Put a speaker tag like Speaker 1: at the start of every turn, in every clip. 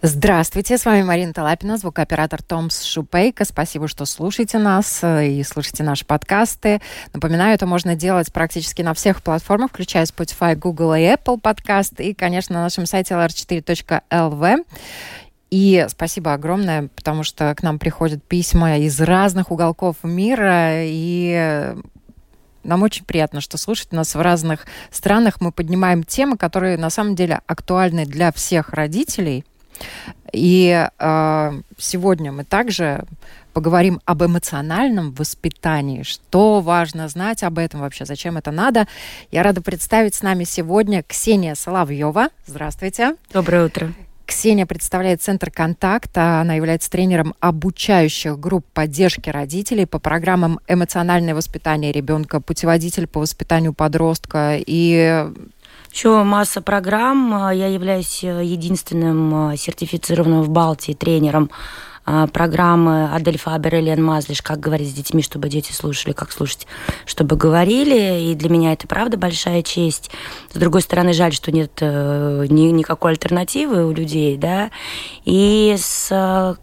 Speaker 1: Здравствуйте, с вами Марина Талапина, звукооператор Томс Шупейка. Спасибо, что слушаете нас э, и слушаете наши подкасты. Напоминаю, это можно делать практически на всех платформах, включая Spotify, Google и Apple подкаст, и, конечно, на нашем сайте lr4.lv. И спасибо огромное, потому что к нам приходят письма из разных уголков мира, и нам очень приятно, что слушать нас в разных странах. Мы поднимаем темы, которые на самом деле актуальны для всех родителей – и э, сегодня мы также поговорим об эмоциональном воспитании. Что важно знать об этом вообще, зачем это надо. Я рада представить с нами сегодня Ксения Соловьева. Здравствуйте.
Speaker 2: Доброе утро.
Speaker 1: Ксения представляет Центр контакта. Она является тренером обучающих групп поддержки родителей по программам эмоциональное воспитание ребенка, путеводитель по воспитанию подростка и
Speaker 2: еще масса программ. Я являюсь э, единственным э, сертифицированным в Балтии тренером программы Адель Фабер и Лен Мазлиш «Как говорить с детьми, чтобы дети слушали, как слушать, чтобы говорили». И для меня это, правда, большая честь. С другой стороны, жаль, что нет э, ни, никакой альтернативы у людей, да. И с э,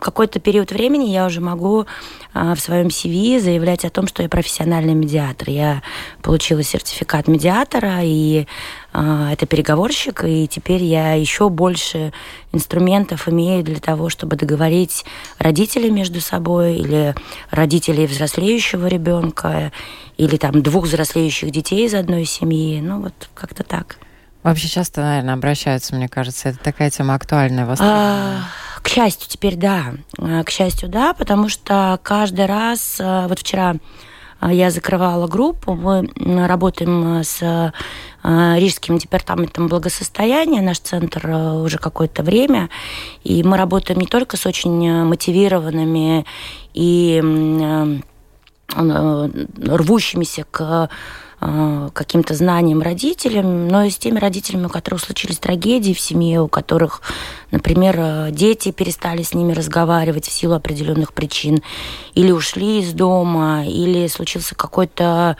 Speaker 2: какой-то период времени я уже могу э, в своем CV заявлять о том, что я профессиональный медиатор. Я получила сертификат медиатора, и это переговорщик, и теперь я еще больше инструментов имею для того, чтобы договорить родителей между собой или родителей взрослеющего ребенка или там двух взрослеющих детей из одной семьи. Ну вот как-то так.
Speaker 1: Вообще часто, наверное, обращаются, мне кажется, это такая тема актуальная в
Speaker 2: а, К счастью, теперь да. А, к счастью, да, потому что каждый раз, а, вот вчера я закрывала группу, мы работаем с Э, Рижским департаментом благосостояния, наш центр э, уже какое-то время, и мы работаем не только с очень э, мотивированными и рвущимися к каким-то знаниям родителям, но и с теми родителями, у которых случились трагедии в семье, у которых, например, дети перестали с ними разговаривать в силу определенных причин, или ушли из дома, или случился какой-то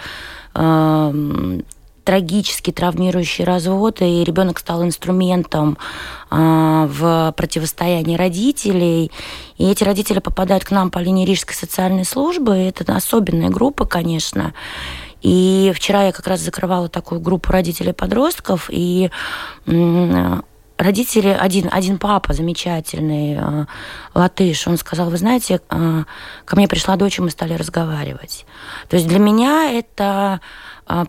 Speaker 2: трагический травмирующий развод, и ребенок стал инструментом а, в противостоянии родителей. И эти родители попадают к нам по линии Рижской социальной службы. Это особенная группа, конечно. И вчера я как раз закрывала такую группу родителей-подростков, и родители, один, один папа замечательный, э, латыш, он сказал, вы знаете, э, ко мне пришла дочь, и мы стали разговаривать. То есть для меня это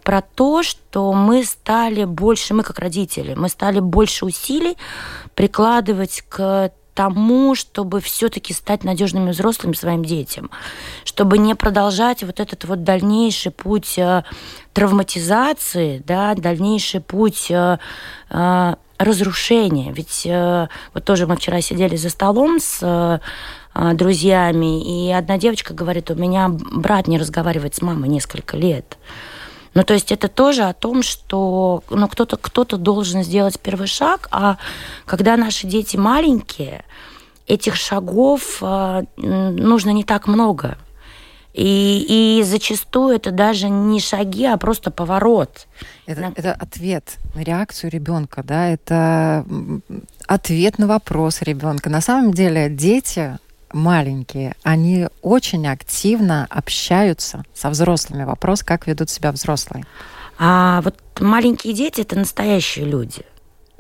Speaker 2: про то, что мы стали больше, мы как родители, мы стали больше усилий прикладывать к тому, чтобы все-таки стать надежными взрослыми своим детям, чтобы не продолжать вот этот вот дальнейший путь э, травматизации, да, дальнейший путь э, э, разрушения. Ведь вот тоже мы вчера сидели за столом с друзьями, и одна девочка говорит, у меня брат не разговаривает с мамой несколько лет. Ну, то есть это тоже о том, что ну, кто-то кто должен сделать первый шаг, а когда наши дети маленькие, этих шагов э, нужно не так много. И, и зачастую это даже не шаги, а просто поворот.
Speaker 1: Это, это ответ на реакцию ребенка, да, это ответ на вопрос ребенка. На самом деле дети маленькие, они очень активно общаются со взрослыми. Вопрос, как ведут себя взрослые.
Speaker 2: А вот маленькие дети это настоящие люди.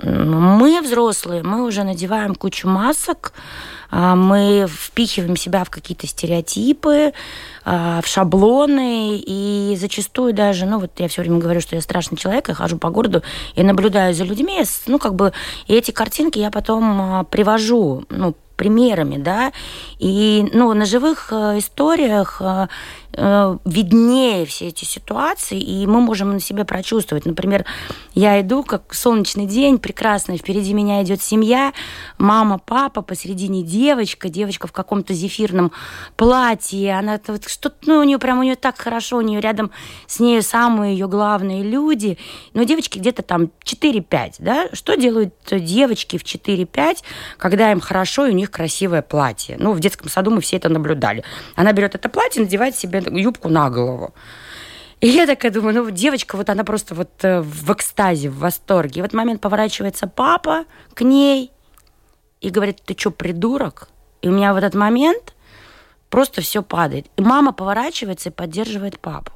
Speaker 2: Мы, взрослые, мы уже надеваем кучу масок, а, мы впихиваем себя в какие-то стереотипы, а, в шаблоны, и зачастую даже, ну вот я все время говорю, что я страшный человек, я хожу по городу и наблюдаю за людьми, ну как бы, и эти картинки я потом а, привожу, ну, примерами, да, и, ну, на живых э, историях э, виднее все эти ситуации, и мы можем на себе прочувствовать. Например, я иду, как солнечный день, прекрасно, впереди меня идет семья, мама, папа, посередине девочка, девочка в каком-то зефирном платье, она вот что-то, ну, у нее прям, у нее так хорошо, у нее рядом с ней самые ее главные люди, но девочки где-то там 4-5, да, что делают девочки в 4-5, когда им хорошо и у них красивое платье? Ну, в детском саду мы все это наблюдали. Она берет это платье, надевает себе юбку на голову. И я такая думаю, ну, девочка, вот она просто вот э, в экстазе, в восторге. И в этот момент поворачивается папа к ней и говорит, ты что, придурок? И у меня в этот момент просто все падает. И мама поворачивается и поддерживает папу.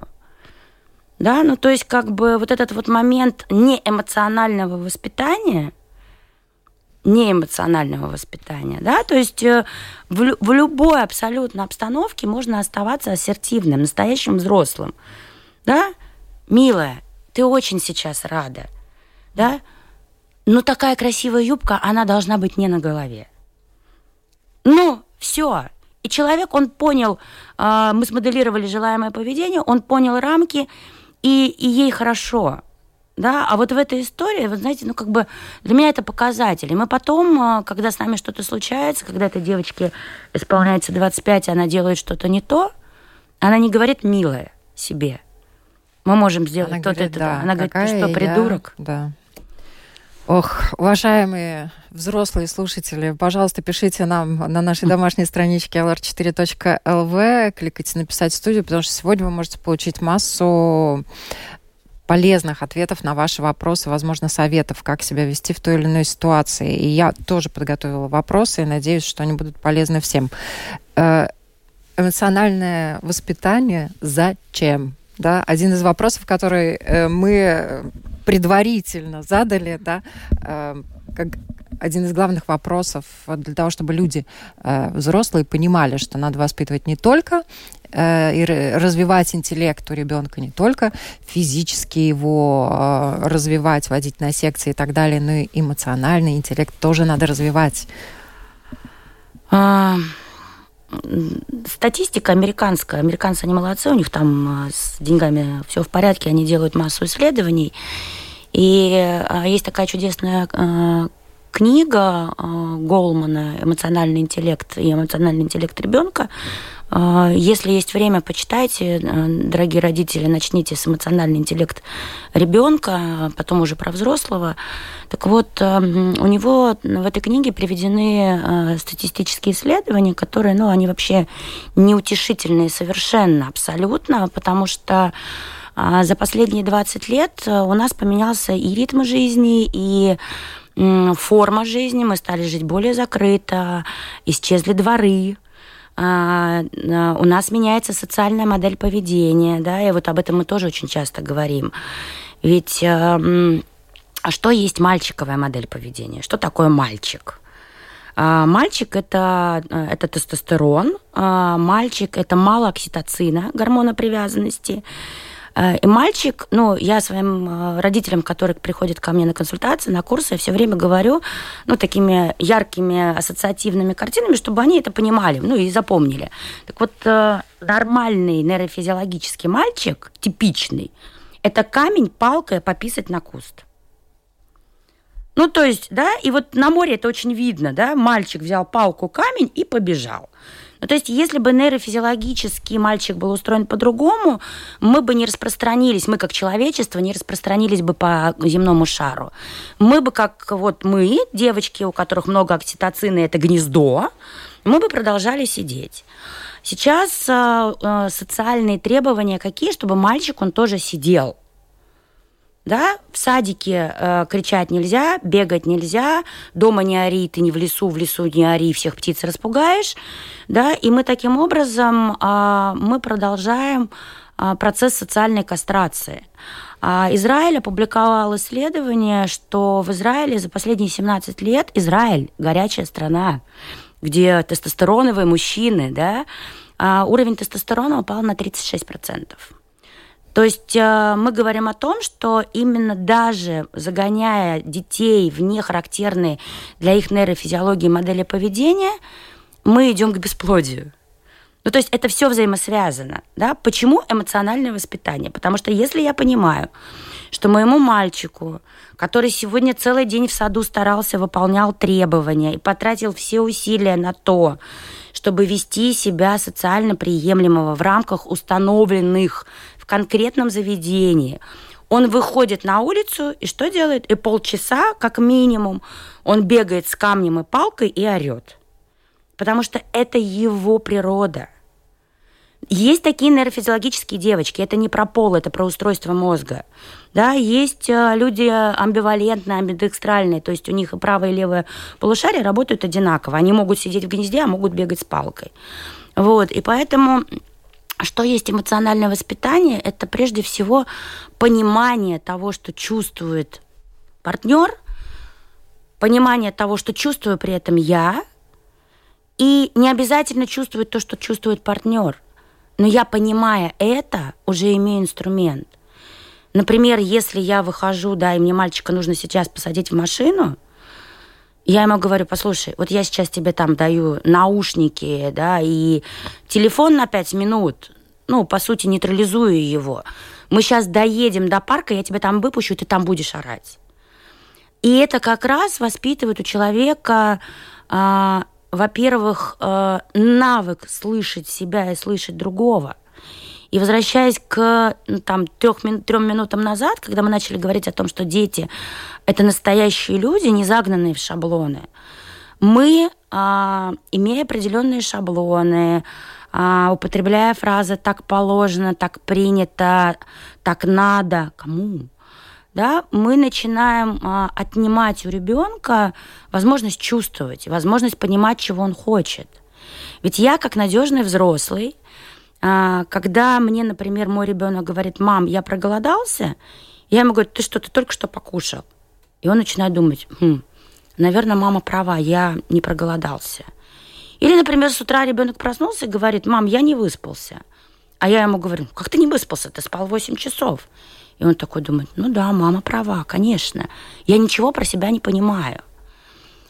Speaker 2: Да, ну то есть как бы вот этот вот момент неэмоционального воспитания, неэмоционального воспитания, да, то есть э, в, в любой абсолютно обстановке можно оставаться ассертивным, настоящим взрослым, да, милая, ты очень сейчас рада, да, но такая красивая юбка, она должна быть не на голове. Ну, все. И человек, он понял, э, мы смоделировали желаемое поведение, он понял рамки, и, и ей хорошо. Да, а вот в этой истории, вы знаете, ну как бы для меня это показатель. И мы потом, а, когда с нами что-то случается, когда этой девочке исполняется 25, и она делает что-то не то, она не говорит «милая» себе. Мы можем сделать она то говорит, это. Да, она говорит, ты что, придурок?
Speaker 1: Я... Да. Ох, уважаемые взрослые слушатели, пожалуйста, пишите нам на нашей домашней страничке lr4.lv, кликайте «Написать в студию», потому что сегодня вы можете получить массу полезных ответов на ваши вопросы, возможно, советов, как себя вести в той или иной ситуации. И я тоже подготовила вопросы и надеюсь, что они будут полезны всем. Э, эмоциональное воспитание зачем? Да, один из вопросов, который э, мы предварительно задали, да, э, как один из главных вопросов для того, чтобы люди э, взрослые понимали, что надо воспитывать не только э, и развивать интеллект у ребенка, не только физически его э, развивать, водить на секции и так далее, но и эмоциональный интеллект тоже надо развивать.
Speaker 2: А, статистика американская. Американцы, они молодцы, у них там с деньгами все в порядке, они делают массу исследований. И есть такая чудесная книга э, Голмана «Эмоциональный интеллект» и «Эмоциональный интеллект ребенка». Э, если есть время, почитайте, э, дорогие родители, начните с эмоциональный интеллект ребенка, потом уже про взрослого. Так вот, у него в этой книге приведены статистические исследования, которые, ну, они вообще неутешительные совершенно, абсолютно, потому что за последние 20 лет у нас поменялся и ритм жизни, и форма жизни, мы стали жить более закрыто, исчезли дворы, а, а, у нас меняется социальная модель поведения, да, и вот об этом мы тоже очень часто говорим. Ведь а, а что есть мальчиковая модель поведения? Что такое мальчик? Мальчик это, это тестостерон, мальчик это мало окситоцина, гормона привязанности, Э, и мальчик, ну, я своим э, родителям, которые приходят ко мне на консультации, на курсы, все время говорю, ну, такими яркими ассоциативными картинами, чтобы они это понимали, ну, и запомнили. Так вот, э, нормальный нейрофизиологический мальчик, типичный, это камень палкой пописать на куст. Ну, то есть, да, и вот на море это очень видно, да, мальчик взял палку, камень и побежал. Ну, то есть, если бы нейрофизиологический мальчик был устроен по-другому, мы бы не распространились, мы как человечество не распространились бы по земному шару. Мы бы, как вот мы, девочки, у которых много окситоцина, это гнездо, мы бы продолжали сидеть. Сейчас э, социальные требования какие, чтобы мальчик, он тоже сидел – да, в садике э, кричать нельзя, бегать нельзя, дома не ори, ты не в лесу, в лесу не ори, всех птиц распугаешь, да, и мы таким образом э, мы продолжаем э, процесс социальной кастрации. А Израиль опубликовал исследование, что в Израиле за последние 17 лет Израиль горячая страна, где тестостероновые мужчины, да, а уровень тестостерона упал на 36%. То есть э, мы говорим о том, что именно даже загоняя детей в нехарактерные для их нейрофизиологии модели поведения, мы идем к бесплодию. Ну, то есть это все взаимосвязано. Да? Почему эмоциональное воспитание? Потому что если я понимаю, что моему мальчику, который сегодня целый день в саду старался, выполнял требования и потратил все усилия на то, чтобы вести себя социально приемлемого в рамках установленных в конкретном заведении, он выходит на улицу и что делает? И полчаса, как минимум, он бегает с камнем и палкой и орет. Потому что это его природа. Есть такие нейрофизиологические девочки, это не про пол, это про устройство мозга. Да, есть э, люди амбивалентные, амбидекстральные, то есть у них и правое и левое полушарие работают одинаково. Они могут сидеть в гнезде, а могут бегать с палкой. Вот, и поэтому что есть эмоциональное воспитание, это прежде всего понимание того, что чувствует партнер, понимание того, что чувствую при этом я, и не обязательно чувствовать то, что чувствует партнер. Но я, понимая это, уже имею инструмент. Например, если я выхожу, да, и мне мальчика нужно сейчас посадить в машину, я ему говорю, послушай, вот я сейчас тебе там даю наушники, да, и телефон на пять минут, ну, по сути, нейтрализую его. Мы сейчас доедем до парка, я тебя там выпущу, ты там будешь орать. И это как раз воспитывает у человека э, во-первых, э, навык слышать себя и слышать другого. И возвращаясь к ну, там, трех, трем минутам назад, когда мы начали говорить о том, что дети – это настоящие люди, не загнанные в шаблоны, мы, а, имея определенные шаблоны, употребляя фразы «так положено», «так принято», «так надо», кому? да, мы начинаем а, отнимать у ребенка возможность чувствовать, возможность понимать, чего он хочет. Ведь я, как надежный взрослый, а, когда мне, например, мой ребенок говорит, мам, я проголодался, я ему говорю, ты что, ты только что покушал? И он начинает думать, хм, наверное, мама права, я не проголодался. Или, например, с утра ребенок проснулся и говорит, мам, я не выспался. А я ему говорю, как ты не выспался, ты спал 8 часов. И он такой думает, ну да, мама права, конечно. Я ничего про себя не понимаю.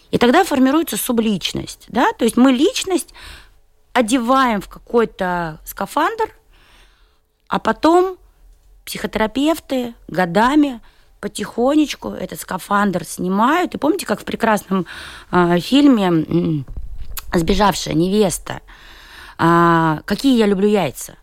Speaker 2: И тогда формируется субличность. Да? То есть мы личность одеваем в какой-то скафандр, а потом психотерапевты годами потихонечку этот скафандр снимают. И помните, как в прекрасном э, фильме «Сбежавшая невеста», э, «Какие я люблю яйца»?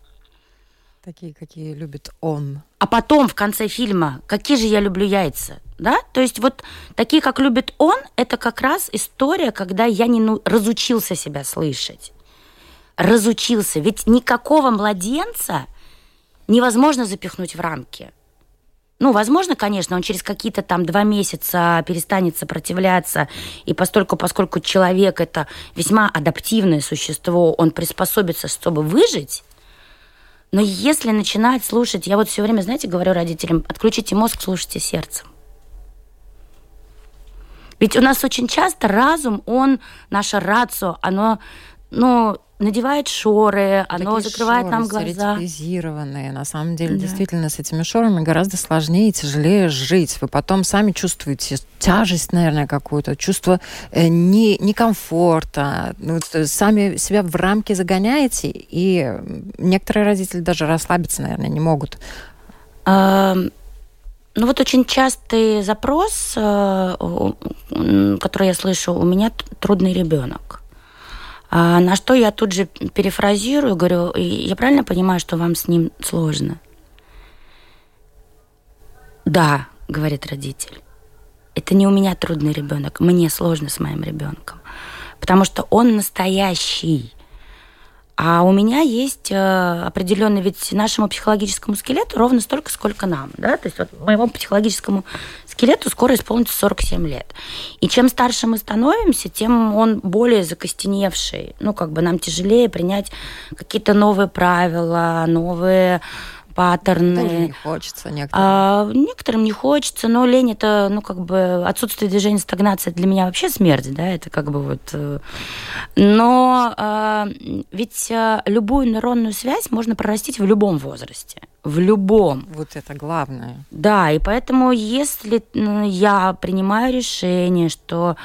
Speaker 1: Такие, какие любит он.
Speaker 2: А потом в конце фильма «Какие же я люблю яйца?» да? То есть вот такие, как любит он, это как раз история, когда я не ну, разучился себя слышать. Разучился. Ведь никакого младенца невозможно запихнуть в рамки. Ну, возможно, конечно, он через какие-то там два месяца перестанет сопротивляться, и постольку, поскольку человек это весьма адаптивное существо, он приспособится, чтобы выжить, но если начинать слушать, я вот все время, знаете, говорю родителям, отключите мозг, слушайте сердцем. Ведь у нас очень часто разум, он, наше рацио, оно, ну, надевает шоры, оно Такие закрывает шоры, нам глаза.
Speaker 1: На самом деле, да. действительно, с этими шорами гораздо сложнее и тяжелее жить. Вы потом сами чувствуете тяжесть, наверное, какую-то, чувство э, не, некомфорта. Ну, сами себя в рамки загоняете, и некоторые родители даже расслабиться, наверное, не могут.
Speaker 2: А, ну вот очень частый запрос, э, который я слышу, у меня трудный ребенок. А на что я тут же перефразирую, говорю, я правильно понимаю, что вам с ним сложно? Да, говорит родитель. Это не у меня трудный ребенок, мне сложно с моим ребенком. Потому что он настоящий. А у меня есть э, определенный, ведь нашему психологическому скелету ровно столько, сколько нам. Да? То есть вот моему психологическому скелету скоро исполнится 47 лет. И чем старше мы становимся, тем он более закостеневший. Ну, как бы нам тяжелее принять какие-то новые правила, новые паттерны. Тоже
Speaker 1: не хочется некоторым. А,
Speaker 2: некоторым не хочется, но лень это, ну, как бы отсутствие движения, стагнация для меня вообще смерть, да, это как бы вот... Э, но а, ведь а, любую нейронную связь можно прорастить в любом возрасте. В любом.
Speaker 1: Вот это главное.
Speaker 2: Да, и поэтому если я принимаю решение, что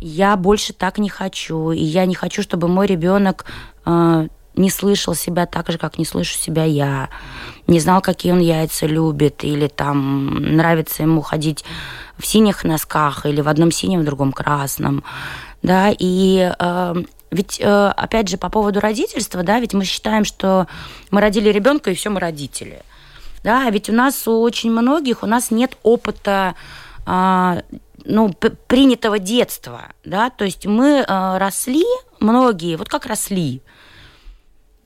Speaker 2: я больше так не хочу, и я не хочу, чтобы мой ребенок а, не слышал себя так же, как не слышу себя я, не знал, какие он яйца любит, или там нравится ему ходить в синих носках, или в одном синем, в другом красном, да, и э, ведь, э, опять же, по поводу родительства, да, ведь мы считаем, что мы родили ребенка, и все, мы родители. Да, ведь у нас у очень многих, у нас нет опыта э, ну, принятого детства, да, то есть мы э, росли, многие, вот как росли,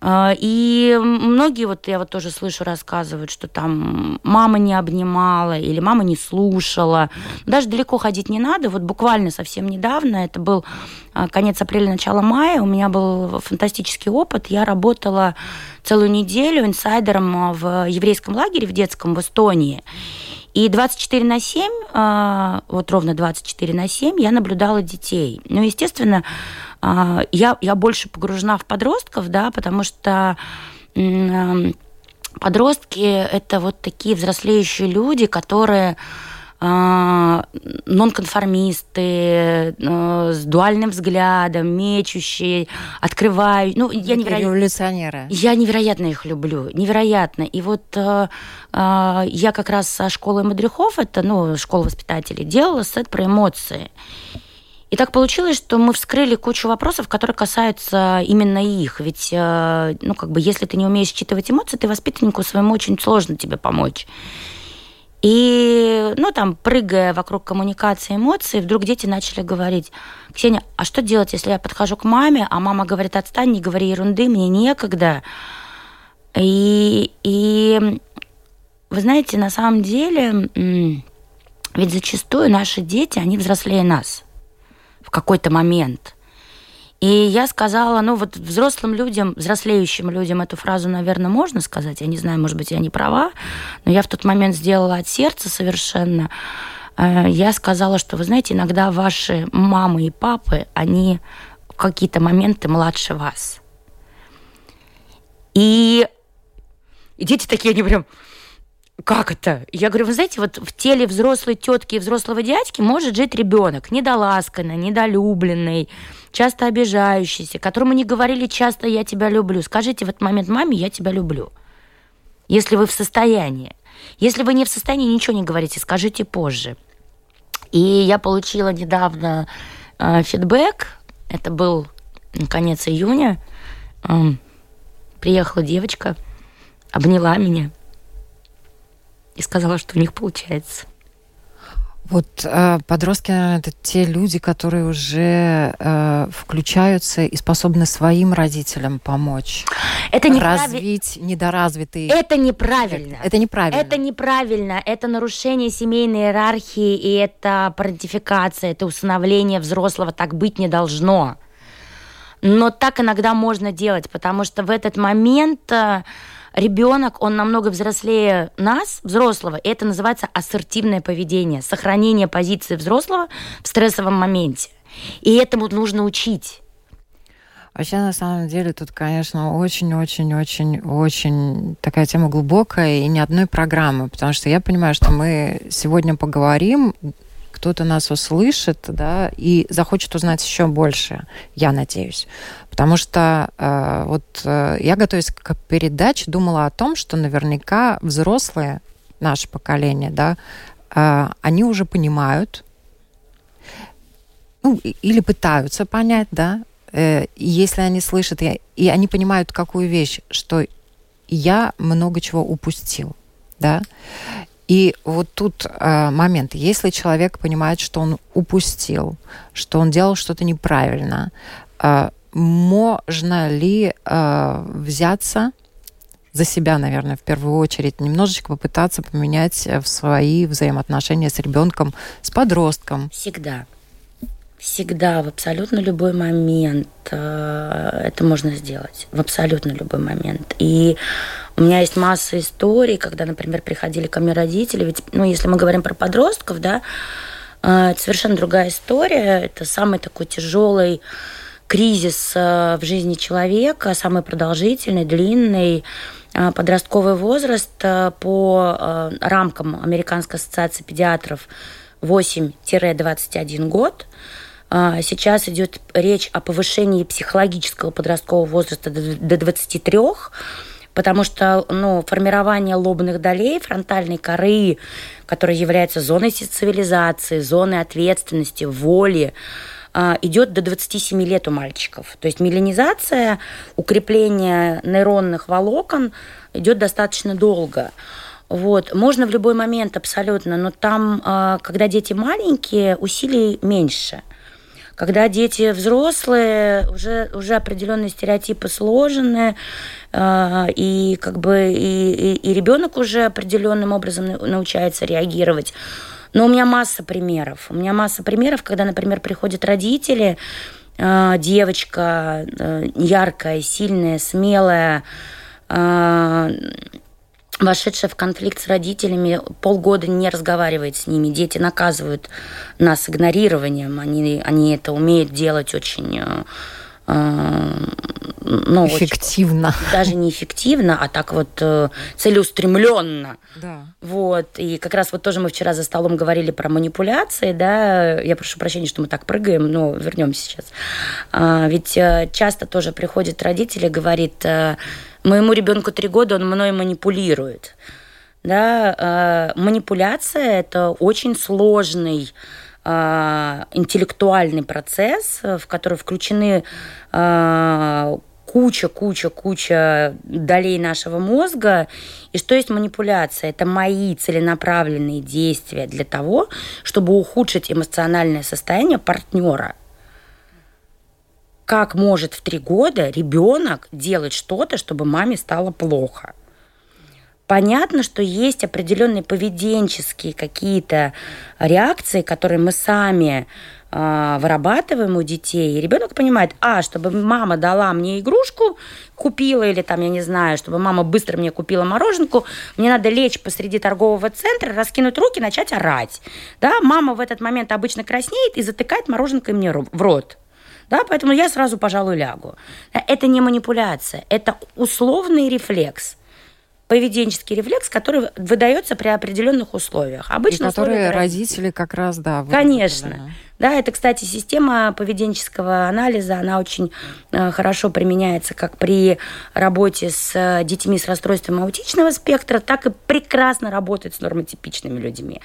Speaker 2: и многие, вот я вот тоже слышу, рассказывают, что там мама не обнимала или мама не слушала. Даже далеко ходить не надо. Вот буквально совсем недавно, это был а, конец апреля, начало мая, у меня был фантастический опыт. Я работала целую неделю инсайдером в еврейском лагере в детском в Эстонии. И 24 на 7, а, вот ровно 24 на 7 я наблюдала детей. Ну, естественно, а, я, я больше погружена в подростков, да, потому что подростки это вот такие взрослеющие люди, которые а, нонконформисты, а, с дуальным взглядом, мечущие, открывают. Ну,
Speaker 1: я невероятно... Революционеры.
Speaker 2: Я невероятно их люблю, невероятно. И вот э, э, я как раз со школой мудрехов, это, ну, школа воспитателей, делала сет про эмоции. И так получилось, что мы вскрыли кучу вопросов, которые касаются именно их. Ведь, э, ну, как бы, если ты не умеешь считывать эмоции, ты воспитаннику своему очень сложно тебе помочь. И, ну, там, прыгая вокруг коммуникации эмоций, вдруг дети начали говорить, Ксения, а что делать, если я подхожу к маме, а мама говорит, отстань, не говори ерунды, мне некогда. И, и вы знаете, на самом деле, ведь зачастую наши дети, они взрослее нас в какой-то момент – и я сказала, ну вот взрослым людям, взрослеющим людям эту фразу, наверное, можно сказать. Я не знаю, может быть, я не права, но я в тот момент сделала от сердца совершенно. Э, я сказала, что, вы знаете, иногда ваши мамы и папы, они в какие-то моменты младше вас. И, и дети такие, они прям, как это? Я говорю, вы знаете, вот в теле взрослой тетки и взрослого дядьки может жить ребенок, недоласканный, недолюбленный, часто обижающийся, которому не говорили часто «я тебя люблю». Скажите в этот момент маме «я тебя люблю», если вы в состоянии. Если вы не в состоянии, ничего не говорите, скажите позже. И я получила недавно э, фидбэк, это был конец июня, э, приехала девочка, обняла меня и сказала, что у них получается.
Speaker 1: Вот э, подростки, наверное, это те люди, которые уже э, включаются и способны своим родителям помочь.
Speaker 2: Это неправ...
Speaker 1: развить недоразвитые.
Speaker 2: Это неправильно.
Speaker 1: Это, это неправильно.
Speaker 2: Это неправильно. Это нарушение семейной иерархии и это парентификация, это усыновление взрослого. Так быть не должно. Но так иногда можно делать, потому что в этот момент э, ребенок, он намного взрослее нас, взрослого, и это называется ассертивное поведение, сохранение позиции взрослого в стрессовом моменте. И этому нужно учить.
Speaker 1: Вообще, на самом деле, тут, конечно, очень-очень-очень-очень такая тема глубокая и ни одной программы, потому что я понимаю, что мы сегодня поговорим кто-то нас услышит, да, и захочет узнать еще больше, я надеюсь. Потому что э, вот э, я, готовясь к передаче, думала о том, что наверняка взрослые, наше поколение, да, э, они уже понимают, ну, или пытаются понять, да, э, если они слышат, и, и они понимают какую вещь, что я много чего упустил, да, и вот тут э, момент, если человек понимает, что он упустил, что он делал что-то неправильно, э, можно ли э, взяться за себя, наверное, в первую очередь, немножечко попытаться поменять в свои взаимоотношения с ребенком, с подростком?
Speaker 2: Всегда. Всегда, в абсолютно любой момент э, это можно сделать. В абсолютно любой момент. И у меня есть масса историй, когда, например, приходили ко мне родители. Ведь, ну, если мы говорим про подростков, да, э, это совершенно другая история. Это самый такой тяжелый кризис э, в жизни человека, самый продолжительный, длинный подростковый возраст по рамкам Американской ассоциации педиатров 8-21 год – сейчас идет речь о повышении психологического подросткового возраста до 23 потому что ну, формирование лобных долей, фронтальной коры, которая является зоной цивилизации, зоной ответственности, воли, а, идет до 27 лет у мальчиков. То есть миленизация, укрепление нейронных волокон идет достаточно долго. Вот. Можно в любой момент абсолютно, но там, а, когда дети маленькие, усилий меньше. Когда дети взрослые, уже, уже определенные стереотипы сложены, а, и как бы и, и, и ребенок уже определенным образом научается реагировать. Но у меня масса примеров. У меня масса примеров, когда, например, приходят родители, а, девочка э, яркая, сильная, смелая, вошедшая в конфликт с родителями, полгода не разговаривает с ними. Дети наказывают нас игнорированием. Они, они это умеют делать очень э,
Speaker 1: э, ну, эффективно.
Speaker 2: Очень, даже не эффективно, а так вот э, целеустремленно.
Speaker 1: Да.
Speaker 2: Вот. И как раз вот тоже мы вчера за столом говорили про манипуляции, да. Я прошу прощения, что мы так прыгаем, но вернемся сейчас. А, ведь часто тоже приходят родители, говорит, моему ребенку три года, он мной манипулирует. Да, манипуляция это очень сложный интеллектуальный процесс, в который включены куча, куча, куча долей нашего мозга. И что есть манипуляция? Это мои целенаправленные действия для того, чтобы ухудшить эмоциональное состояние партнера. Как может в три года ребенок делать что-то, чтобы маме стало плохо? Понятно, что есть определенные поведенческие какие-то реакции, которые мы сами а, вырабатываем у детей, и ребенок понимает, а, чтобы мама дала мне игрушку, купила, или там, я не знаю, чтобы мама быстро мне купила мороженку, мне надо лечь посреди торгового центра, раскинуть руки, начать орать. Да, мама в этот момент обычно краснеет и затыкает мороженкой мне в рот. Да, поэтому я сразу, пожалуй, лягу. Это не манипуляция, это условный рефлекс поведенческий рефлекс, который выдается при определенных условиях.
Speaker 1: Обычно и которые родители как раз, да.
Speaker 2: Конечно. Да, это, кстати, система поведенческого анализа, она очень э, хорошо применяется как при работе с э, детьми с расстройством аутичного спектра, так и прекрасно работает с нормотипичными людьми.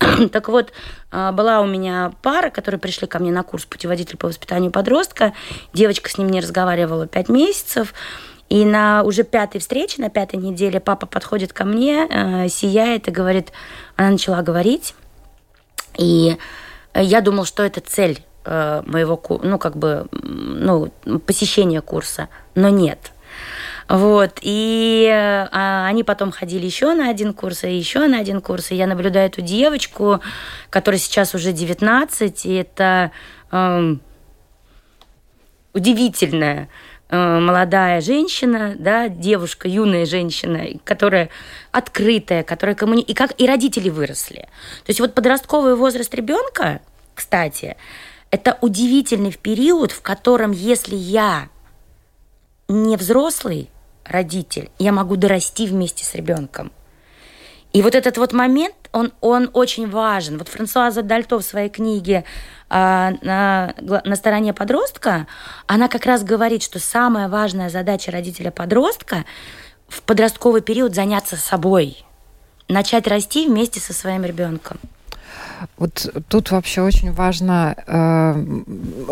Speaker 2: так вот, э, была у меня пара, которые пришли ко мне на курс «Путеводитель по воспитанию подростка». Девочка с ним не разговаривала пять месяцев. И на уже пятой встрече, на пятой неделе папа подходит ко мне, э, сияет и говорит, она начала говорить, и я думал, что это цель э, моего, ну, как бы, ну, посещения курса, но нет. Вот, и э, они потом ходили еще на один курс, и еще на один курс, и я наблюдаю эту девочку, которая сейчас уже 19, и это э, удивительная э, молодая женщина, да, девушка, юная женщина, которая открытая, которая коммуни... и как и родители выросли. То есть вот подростковый возраст ребенка, кстати, это удивительный период, в котором, если я не взрослый родитель, я могу дорасти вместе с ребенком. И вот этот вот момент, он, он очень важен. Вот Франсуаза Дальто в своей книге а, на, на стороне подростка, она как раз говорит, что самая важная задача родителя-подростка в подростковый период заняться собой, начать расти вместе со своим ребенком.
Speaker 1: Вот тут вообще очень важно, э,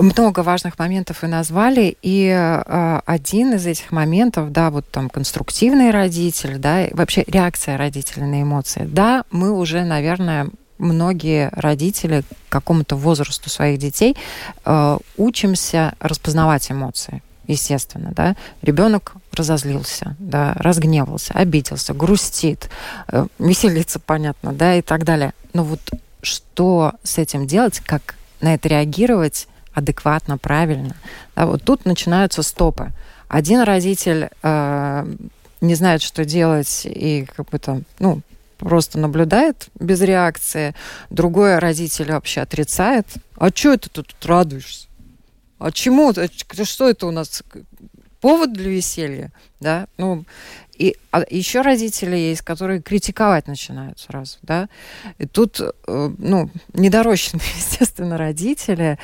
Speaker 1: много важных моментов вы назвали, и э, один из этих моментов, да, вот там конструктивный родитель, да, вообще реакция родителей на эмоции. Да, мы уже, наверное, многие родители к какому-то возрасту своих детей э, учимся распознавать эмоции естественно, да, ребенок разозлился, да, разгневался, обиделся, грустит, э, веселится, понятно, да, и так далее. Но вот что с этим делать, как на это реагировать адекватно, правильно. Да, вот тут начинаются стопы. Один родитель э, не знает, что делать, и как бы там, ну, просто наблюдает без реакции. Другой родитель вообще отрицает. А что это ты тут радуешься? А чему? Что это у нас? Повод для веселья? Да? Ну, и а еще родители есть, которые критиковать начинают сразу, да. И тут, э, ну, недорощенные, естественно, родители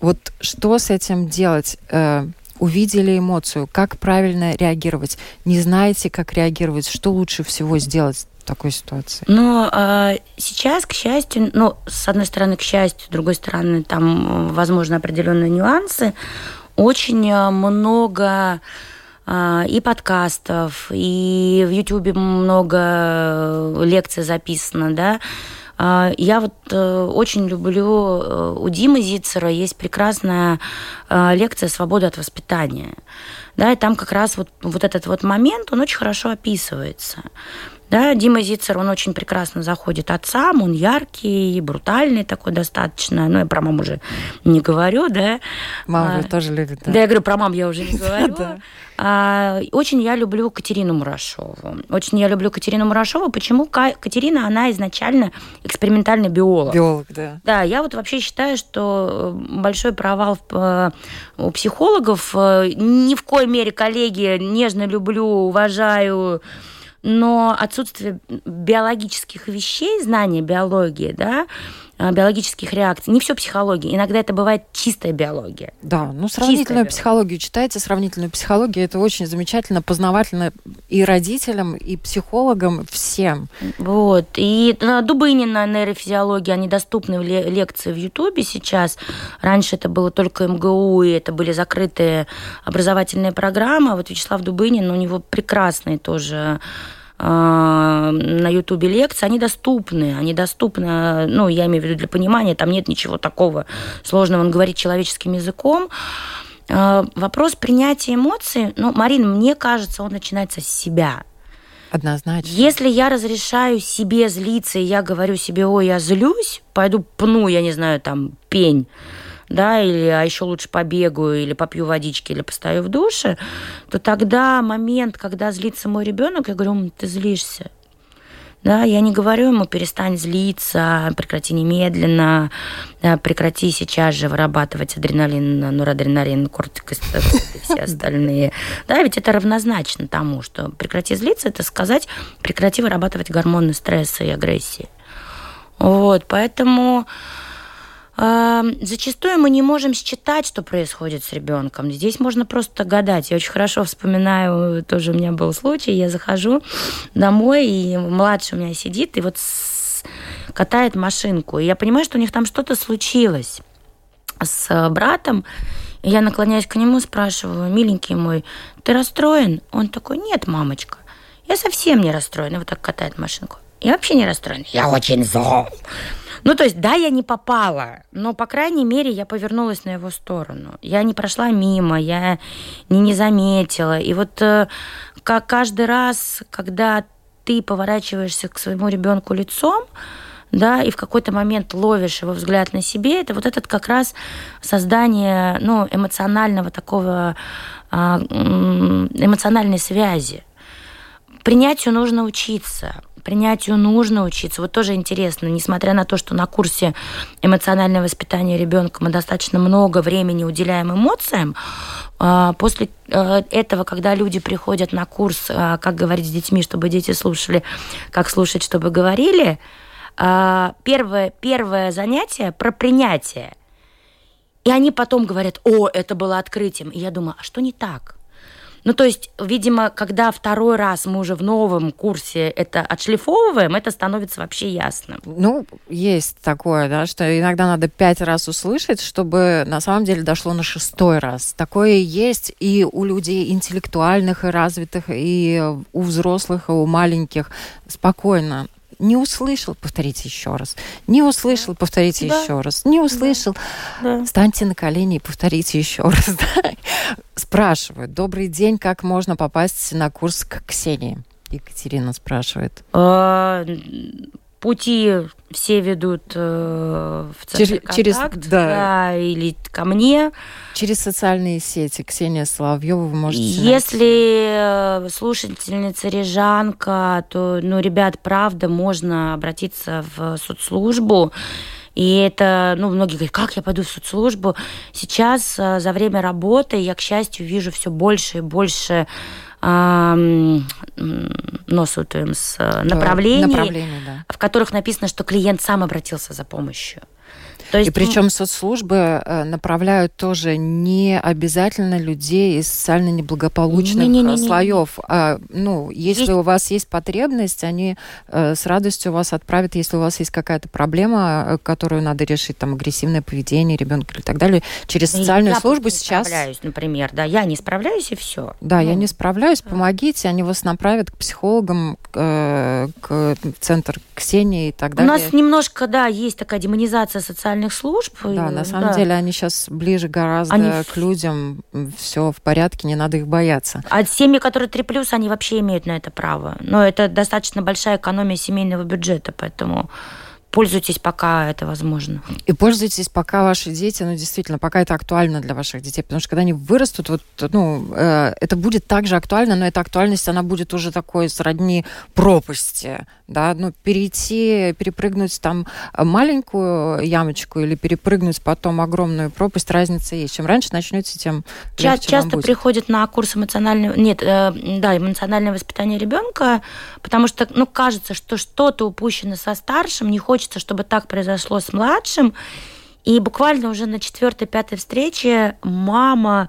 Speaker 1: Вот что с этим делать? Э, увидели эмоцию, как правильно реагировать? Не знаете, как реагировать? Что лучше всего сделать? в такой ситуации?
Speaker 2: Но э, сейчас, к счастью, ну, с одной стороны, к счастью, с другой стороны, там, возможно, определенные нюансы. Очень много и подкастов, и в Ютубе много лекций записано, да, а, я вот э, очень люблю, э, у Димы Зицера есть прекрасная э, лекция «Свобода от воспитания». Да, и там как раз вот, вот этот вот момент, он очень хорошо описывается. Да, Дима Зицер, он очень прекрасно заходит отцам, он яркий, брутальный такой достаточно. Ну, я про маму уже не говорю, да.
Speaker 1: Мама а, тоже любит,
Speaker 2: да. Да, я говорю, про маму я уже не говорю. А, очень я люблю Катерину Мурашову. Очень я люблю Катерину Мурашову. Почему Катерина, она изначально экспериментальный биолог.
Speaker 1: Биолог, да.
Speaker 2: Да, я вот вообще считаю, что большой провал э, у психологов. Э, ни в коей мере, коллеги, нежно люблю, уважаю но отсутствие биологических вещей, знания биологии, да, биологических реакций. Не все психология. Иногда это бывает чистая биология.
Speaker 1: Да, ну сравнительную психологию читайте, сравнительную психологию. Это очень замечательно, познавательно и родителям, и психологам, всем.
Speaker 2: Вот. И Дубынина нейрофизиология, они доступны в лекции в Ютубе сейчас. Раньше это было только МГУ, и это были закрытые образовательные программы. А вот Вячеслав Дубынин, у него прекрасные тоже а, на Ютубе лекции, они доступны. Они доступны, ну, я имею в виду для понимания, там нет ничего такого сложного. Он говорит человеческим языком. А, вопрос принятия эмоций, ну, Марина, мне кажется, он начинается с себя.
Speaker 1: Однозначно.
Speaker 2: Если я разрешаю себе злиться, и я говорю себе, ой, я злюсь, пойду пну, я не знаю, там, пень, да, или а еще лучше побегаю, или попью водички, или постою в душе, то тогда момент, когда злится мой ребенок, я говорю, ты злишься. Да, я не говорю ему перестань злиться, прекрати немедленно, да, прекрати сейчас же вырабатывать адреналин, норадреналин, кортикостероид и все остальные. Да, ведь это равнозначно тому, что прекрати злиться, это сказать прекрати вырабатывать гормоны стресса и агрессии. Вот, поэтому Зачастую мы не можем считать, что происходит с ребенком. Здесь можно просто гадать. Я очень хорошо вспоминаю, тоже у меня был случай, я захожу домой, и младший у меня сидит, и вот катает машинку. И я понимаю, что у них там что-то случилось с братом. И я наклоняюсь к нему, спрашиваю, миленький мой, ты расстроен? Он такой, нет, мамочка, я совсем не расстроен. И вот так катает машинку. Я вообще не расстроен. Я очень зол. Ну, то есть, да, я не попала, но, по крайней мере, я повернулась на его сторону. Я не прошла мимо, я не, не заметила. И вот э, как каждый раз, когда ты поворачиваешься к своему ребенку лицом, да, и в какой-то момент ловишь его взгляд на себе, это вот этот как раз создание, ну, эмоционального такого, а, эмоциональной связи. Принятию нужно учиться принятию нужно учиться. Вот тоже интересно, несмотря на то, что на курсе эмоционального воспитания ребенка мы достаточно много времени уделяем эмоциям, а, после э, этого, когда люди приходят на курс, а, как говорить с детьми, чтобы дети слушали, как слушать, чтобы говорили, а, первое, первое занятие про принятие. И они потом говорят, о, это было открытием. И я думаю, а что не так? Ну, то есть, видимо, когда второй раз мы уже в новом курсе это отшлифовываем, это становится вообще ясным.
Speaker 1: Ну, есть такое, да, что иногда надо пять раз услышать, чтобы на самом деле дошло на шестой раз. Такое есть и у людей интеллектуальных и развитых, и у взрослых, и у маленьких. Спокойно не услышал, повторите еще раз. Не услышал, повторите да. еще раз. Не услышал, да. станьте на колени и повторите еще раз. Да? Спрашивают, добрый день, как можно попасть на курс к Ксении? Екатерина спрашивает.
Speaker 2: Пути все ведут э, в центр через, через да. да, или ко мне.
Speaker 1: Через социальные сети. Ксения Соловьева вы можете
Speaker 2: Если найти. Э, слушательница Рижанка, то, ну, ребят, правда, можно обратиться в соцслужбу. И это, ну, многие говорят, как я пойду в соцслужбу? Сейчас э, за время работы я, к счастью, вижу все больше и больше носутым с направлений, направлений да. в которых написано, что клиент сам обратился за помощью.
Speaker 1: То есть... И причем соцслужбы э, направляют тоже не обязательно людей из социально неблагополучных не, не, не, слоев. А, ну, если есть... у вас есть потребность, они э, с радостью вас отправят, если у вас есть какая-то проблема, э, которую надо решить, там, агрессивное поведение ребенка или так далее, через социальную
Speaker 2: я
Speaker 1: службу сейчас...
Speaker 2: Я справляюсь, например, да, я не справляюсь и все.
Speaker 1: Да, ну. я не справляюсь, помогите, они вас направят к психологам, к, к центр Ксении и так далее.
Speaker 2: У нас немножко, да, есть такая демонизация социальных служб.
Speaker 1: Да, на самом да. деле они сейчас ближе гораздо они... к людям, все в порядке, не надо их бояться.
Speaker 2: А семьи, которые 3 плюс, они вообще имеют на это право. Но это достаточно большая экономия семейного бюджета, поэтому пользуйтесь, пока это возможно.
Speaker 1: И пользуйтесь, пока ваши дети, ну, действительно, пока это актуально для ваших детей, потому что когда они вырастут, вот, ну, э, это будет также актуально, но эта актуальность, она будет уже такой сродни пропасти, да, ну, перейти, перепрыгнуть там маленькую ямочку или перепрыгнуть потом огромную пропасть, разница есть. Чем раньше начнете, тем
Speaker 2: Ча- легче Часто
Speaker 1: будет.
Speaker 2: приходят на курс эмоционального, нет, э, да, эмоциональное воспитание ребенка, потому что, ну, кажется, что что-то упущено со старшим, не хочется хочется, чтобы так произошло с младшим. И буквально уже на четвертой-пятой встрече мама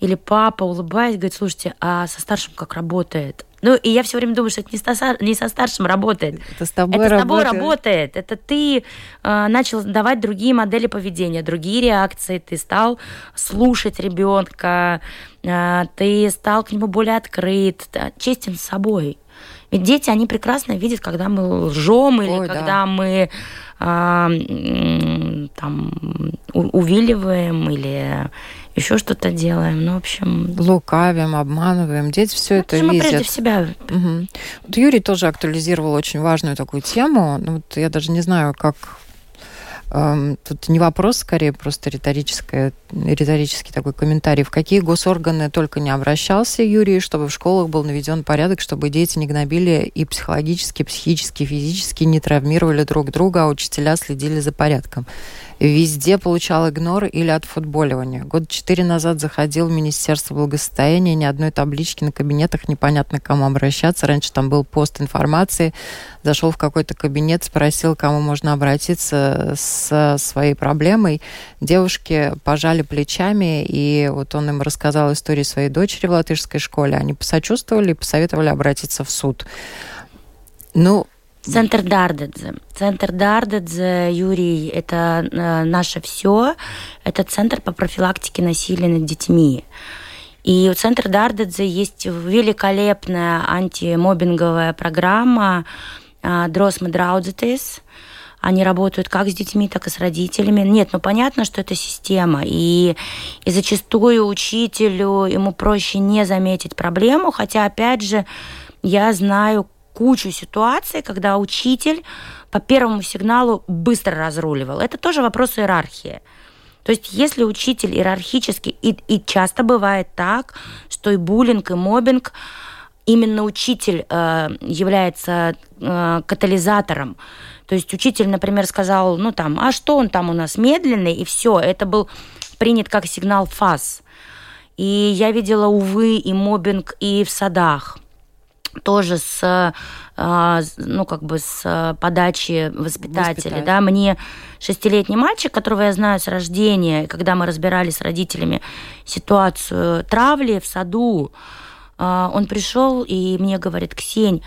Speaker 2: или папа, улыбаясь, говорит, слушайте, а со старшим как работает? Ну, и я все время думаю, что это не со, не со старшим работает.
Speaker 1: Это с тобой,
Speaker 2: это
Speaker 1: работает.
Speaker 2: с тобой работает. Это ты э, начал давать другие модели поведения, другие реакции. Ты стал слушать ребенка, э, ты стал к нему более открыт, честен с собой. Ведь дети, они прекрасно видят, когда мы лжем или Ой, когда да. мы а, там увиливаем или еще что-то делаем. Ну, в общем...
Speaker 1: Лукавим, обманываем. Дети все ну, это видят.
Speaker 2: прежде себя.
Speaker 1: Угу. Вот Юрий тоже актуализировал очень важную такую тему. Ну, вот я даже не знаю, как Тут не вопрос, скорее просто риторическое, риторический такой комментарий. В какие госорганы только не обращался Юрий, чтобы в школах был наведен порядок, чтобы дети не гнобили и психологически, психически, физически не травмировали друг друга, а учителя следили за порядком везде получал игнор или отфутболивание. Год четыре назад заходил в Министерство благосостояния, ни одной таблички на кабинетах, непонятно к кому обращаться. Раньше там был пост информации, зашел в какой-то кабинет, спросил, кому можно обратиться с своей проблемой. Девушки пожали плечами, и вот он им рассказал историю своей дочери в латышской школе. Они посочувствовали и посоветовали обратиться в суд. Ну,
Speaker 2: Центр Дардедзе. Центр Дардедзе, Юрий, это э, наше все. Это центр по профилактике насилия над детьми. И у Центра Дардедзе есть великолепная антимобинговая программа «Дросмы Драудзетес». Они работают как с детьми, так и с родителями. Нет, ну понятно, что это система. И, и зачастую учителю ему проще не заметить проблему, хотя, опять же, я знаю кучу ситуаций, когда учитель по первому сигналу быстро разруливал. Это тоже вопрос иерархии. То есть если учитель иерархически, и, и часто бывает так, что и буллинг, и мобинг, именно учитель э, является э, катализатором. То есть учитель, например, сказал, ну там, а что он там у нас медленный, и все, это был принят как сигнал фаз. И я видела, увы, и мобинг и в садах тоже с, а, ну, как бы с подачи воспитателя, Воспитать. да, мне шестилетний мальчик, которого я знаю с рождения, когда мы разбирали с родителями ситуацию травли в саду, а, он пришел и мне говорит, Ксень,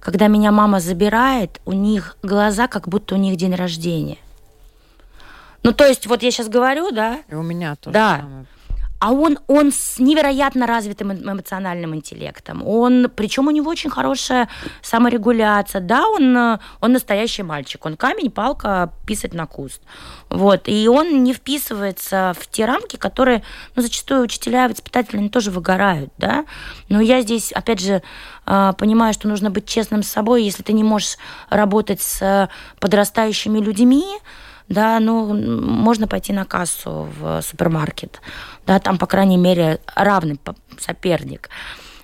Speaker 2: когда меня мама забирает, у них глаза, как будто у них день рождения. Ну, то есть, вот я сейчас говорю, да?
Speaker 1: И у меня тоже.
Speaker 2: Да. Самое а он, он с невероятно развитым эмоциональным интеллектом. Он, причем у него очень хорошая саморегуляция. Да, он, он настоящий мальчик. Он камень, палка, писать на куст. Вот. И он не вписывается в те рамки, которые, ну, зачастую учителя и воспитатели, тоже выгорают, да. Но я здесь, опять же, а, понимаю, что нужно быть честным с собой. Если ты не можешь работать с подрастающими людьми, да, ну, можно пойти на кассу в супермаркет, да, там, по крайней мере, равный соперник.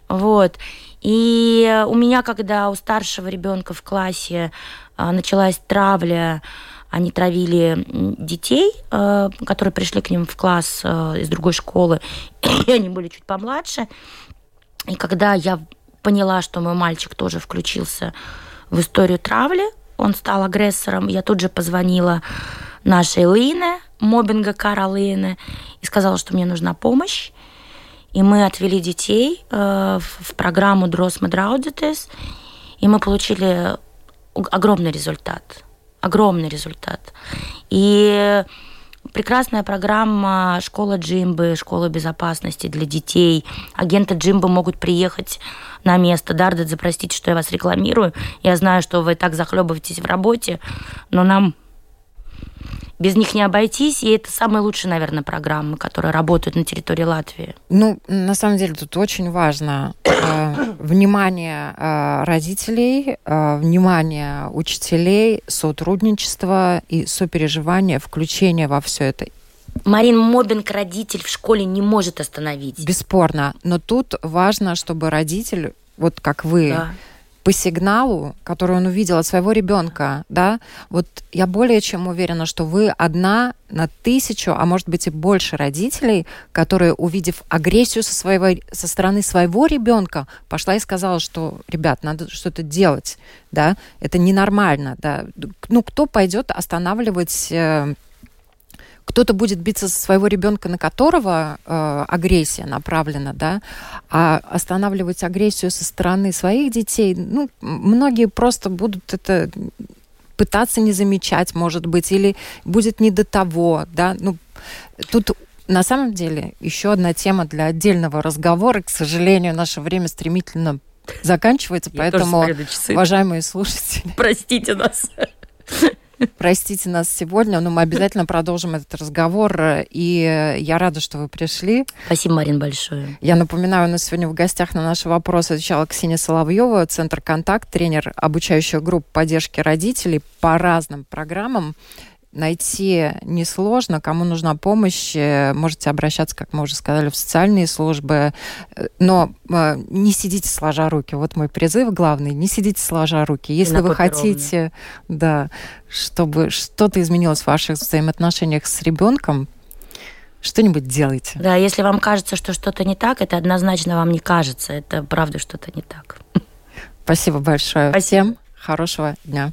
Speaker 2: Вот. И у меня, когда у старшего ребенка в классе а, началась травля, они травили детей, а, которые пришли к ним в класс а, из другой школы, и они были чуть помладше. И когда я поняла, что мой мальчик тоже включился в историю травли, он стал агрессором, я тут же позвонила нашей Лины, мобинга Каролины, и сказала, что мне нужна помощь. И мы отвели детей э, в программу Дрос Медраудитес, и мы получили огромный результат. Огромный результат. И прекрасная программа школа Джимбы, школа безопасности для детей. Агенты Джимбы могут приехать на место. Дардет, запростите, что я вас рекламирую. Я знаю, что вы так захлебываетесь в работе, но нам без них не обойтись, и это самые лучшие, наверное, программы, которые работают на территории Латвии.
Speaker 1: Ну, на самом деле, тут очень важно э, внимание э, родителей, э, внимание учителей, сотрудничество и сопереживание, включение во все это.
Speaker 2: Марин, мобинг родитель в школе не может остановить.
Speaker 1: Бесспорно. Но тут важно, чтобы родитель, вот как вы, да по сигналу, который он увидел от своего ребенка, да, вот я более чем уверена, что вы одна на тысячу, а может быть и больше родителей, которые, увидев агрессию со, своего, со стороны своего ребенка, пошла и сказала, что, ребят, надо что-то делать, да, это ненормально, да. Ну, кто пойдет останавливать э, кто-то будет биться за своего ребенка, на которого э, агрессия направлена, да, а останавливать агрессию со стороны своих детей, ну, многие просто будут это пытаться не замечать, может быть, или будет не до того, да, ну, тут на самом деле еще одна тема для отдельного разговора. К сожалению, наше время стремительно заканчивается, Я поэтому, уважаемые слушатели...
Speaker 2: Простите нас.
Speaker 1: Простите нас сегодня, но мы обязательно продолжим этот разговор. И я рада, что вы пришли.
Speaker 2: Спасибо, Марин, большое.
Speaker 1: Я напоминаю, у нас сегодня в гостях на наши вопросы отвечала Ксения Соловьева, Центр «Контакт», тренер обучающих групп поддержки родителей по разным программам найти несложно. Кому нужна помощь, э, можете обращаться, как мы уже сказали, в социальные службы. Э, но э, не сидите сложа руки. Вот мой призыв главный. Не сидите сложа руки. Если вы хотите, да, чтобы что-то изменилось в ваших взаимоотношениях с ребенком, что-нибудь делайте.
Speaker 2: Да, если вам кажется, что что-то не так, это однозначно вам не кажется. Это правда что-то не так.
Speaker 1: Спасибо большое. Спасибо. Всем хорошего дня.